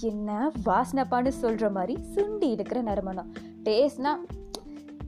என்ன வாசனைப்பான்னு சொல்கிற மாதிரி சுண்டி எடுக்கிற நறுமணம் டேஸ்ட்னா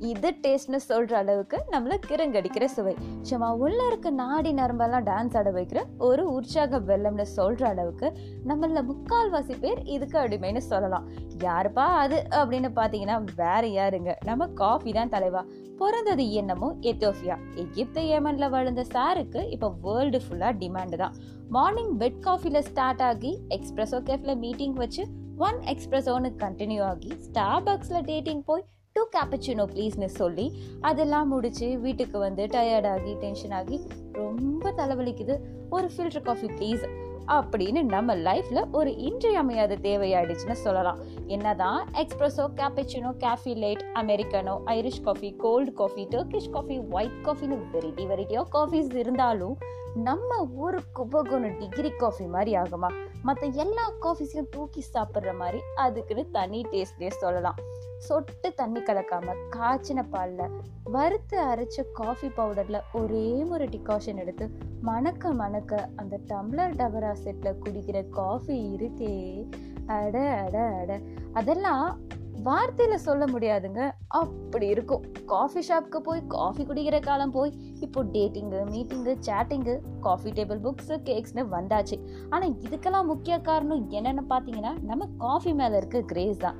இது டேஸ்ட்னு சொல்கிற அளவுக்கு நம்மளை கிரங்கடிக்கிற சுவை. சும்மா உள்ள இருக்க நாடி நரம்பெல்லாம் டான்ஸ் ஆட வைக்கிற ஒரு உற்சாக வெள்ளம்னு சொல்கிற அளவுக்கு நம்மள முக்கால்வாசி பேர் இதுக்கு அடிமைன்னு சொல்லலாம். யாருப்பா அது அப்படின்னு பார்த்தீங்கன்னா வேற யாருங்க? நம்ம காஃபி தான் தலைவா. பிறந்தது என்னமோ எத்தோஃபியா எகிப்து ஏமன்ல வளர்ந்த சாருக்கு இப்போ வேர்ல்டு ஃபுல்லாக டிமாண்டு தான். மார்னிங் பெட் காஃபியில் ஸ்டார்ட் ஆகி எக்ஸ்பிரஸோ கேஃபில் மீட்டிங் வச்சு ஒன் எக்ஸ்பிரஸோன்னு கண்டினியூ ஆகி ஸ்டார் பாக்ஸில் டேட்டிங் போய் டூ கேப்பச்சினோ ப்ளீஸ்னு சொல்லி அதெல்லாம் முடிச்சு வீட்டுக்கு வந்து டயர்டாகி டென்ஷன் ஆகி ரொம்ப தலைவலிக்குது. ஒரு ஃபில்டர் காஃபி ப்ளீஸ் அப்படின்னு நம்ம லைஃப்ல ஒரு இன்றியமையாத தேவையாயிடுச்சுன்னு சொல்லலாம். என்னதான் espresso cappuccino caffe latte americano Irish coffee cold coffee Turkish coffee white காஃபின்னு variety variety coffees coffees இருந்தாலும் நம்ம ஊருக்கு குபகோணம் டிகிரி காஃபி மாதிரி ஆகுமா? மற்ற எல்லா காஃபிஸையும் தூக்கி சாப்பிட்ற மாதிரி அதுக்குன்னு தனி டேஸ்ட்லேயே சொல்லலாம். சொட்டு தண்ணி கலக்காம காய்ச்சின பால்ல வறுத்து அரைச்ச காஃபி பவுடரில் ஒரே ஒரு டிகாஷன் எடுத்து மணக்க மணக்க அந்த டம்ளர் டபரா செட்டில் குடிக்கிற காஃபி இருக்கே. அட அட அட. அதெல்லாம் வார்த்தையில சொல்ல முடியாதுங்க. அப்படி இருக்கும். காஃபி ஷாப்க்கு போய் காஃபி குடிக்கிற காலம் போய் இப்போ dating meeting chatting coffee table books கேக்ஸ்னு வந்தாச்சு. ஆனால் இதுக்கெல்லாம் முக்கிய காரணம் என்னென்னு பார்த்தீங்கன்னா நம்ம காஃபி மேலே இருக்க கிரேஸ் தான்.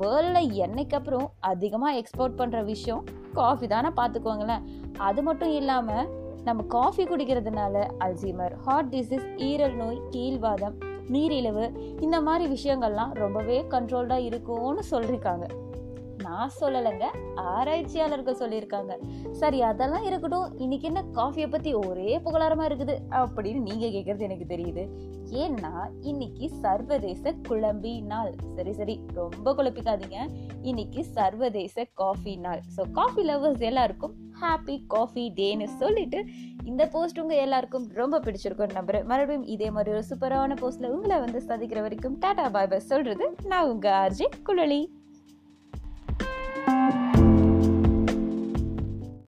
வேர்ல்டில் என்னைக்கு அப்புறம் அதிகமாக எக்ஸ்போர்ட் பண்ணுற விஷயம் காஃபி தானே பார்த்துக்கோங்களேன் அது மட்டும் இல்லாமல் நம்ம காஃபி குடிக்கிறதுனால அல்சீமர் ஹார்ட் டிசீஸ் ஈரல் நோய் கீழ்வாதம் நீரிழிவு இந்த மாதிரி விஷயங்கள்லாம் ரொம்பவே கண்ட்ரோல்டாக இருக்கும்னு சொல்லியிருக்காங்க நான் சொல்லலைங்க. ஆராய்ச்சியாளர்கள் சொல்லியிருக்காங்க. சரி அதெல்லாம் இருக்கட்டும். இன்னைக்கு என்ன காஃபியை பற்றி ஒரே புகழாரமாக இருக்குது? அப்படின்னு நீங்கள் கேட்குறது எனக்கு தெரியுது. ஏன்னா இன்னைக்கு சர்வதேச குழம்பி நாள். சரி சரி. ரொம்ப குழப்பிக்காதீங்க. இன்னைக்கு சர்வதேச காஃபி நாள். ஸோ காஃபி லவர்ஸ் எல்லாருக்கும் ஹாப்பி காஃபி டேன்னு சொல்லிட்டு இந்த போஸ்ட் உங்க எல்லாருக்கும் ரொம்ப பிடிச்சிருக்கும் நம்புறேன். மறுபடியும் இதே மாதிரி ஒரு சூப்பரான போஸ்ட்ல உங்களை வந்து சந்திக்கிற வரைக்கும் டாடா பாய் பாய் சொல்றது நான் உங்க ஆர்ஜி குழலி.